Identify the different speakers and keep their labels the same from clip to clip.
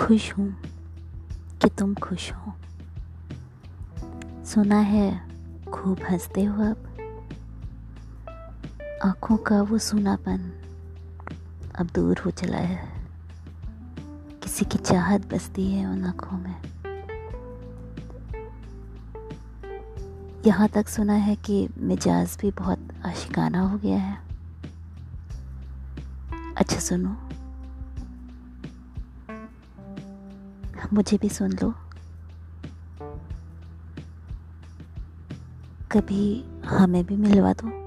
Speaker 1: खुश हूँ कि तुम खुश हो। सुना है खूब हँसते हो अब आँखों का वो सूनापन अब दूर हो चला है। किसी की चाहत बसती है उन आँखों में। यहाँ तक सुना है कि मिजाज भी बहुत आशिकाना हो गया है। अच्छा सुनो। मुझे भी सुन लो। कभी हमें भी मिलवा दो।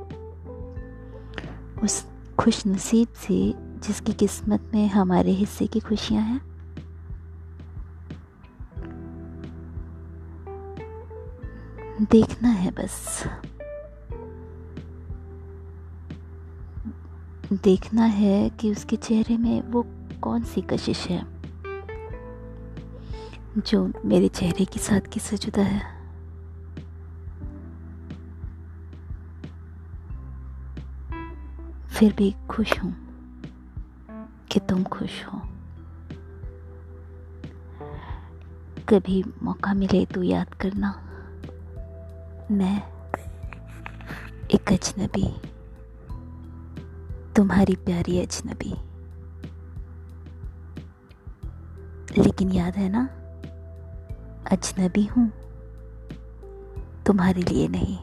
Speaker 1: उस खुश नसीब से जिसकी किस्मत में हमारे हिस्से की खुशियाँ हैं। देखना है बस। देखना है कि उसके चेहरे में वो कौन सी कशिश है। जो मेरे चेहरे के साथ से जुदा है। फिर भी खुश हूँ कि तुम खुश हो। कभी मौका मिले तो याद करना। मैं एक अजनबी, तुम्हारी प्यारी अजनबी। लेकिन याद है ना अजनबी हूँ। तुम्हारे लिए नहीं।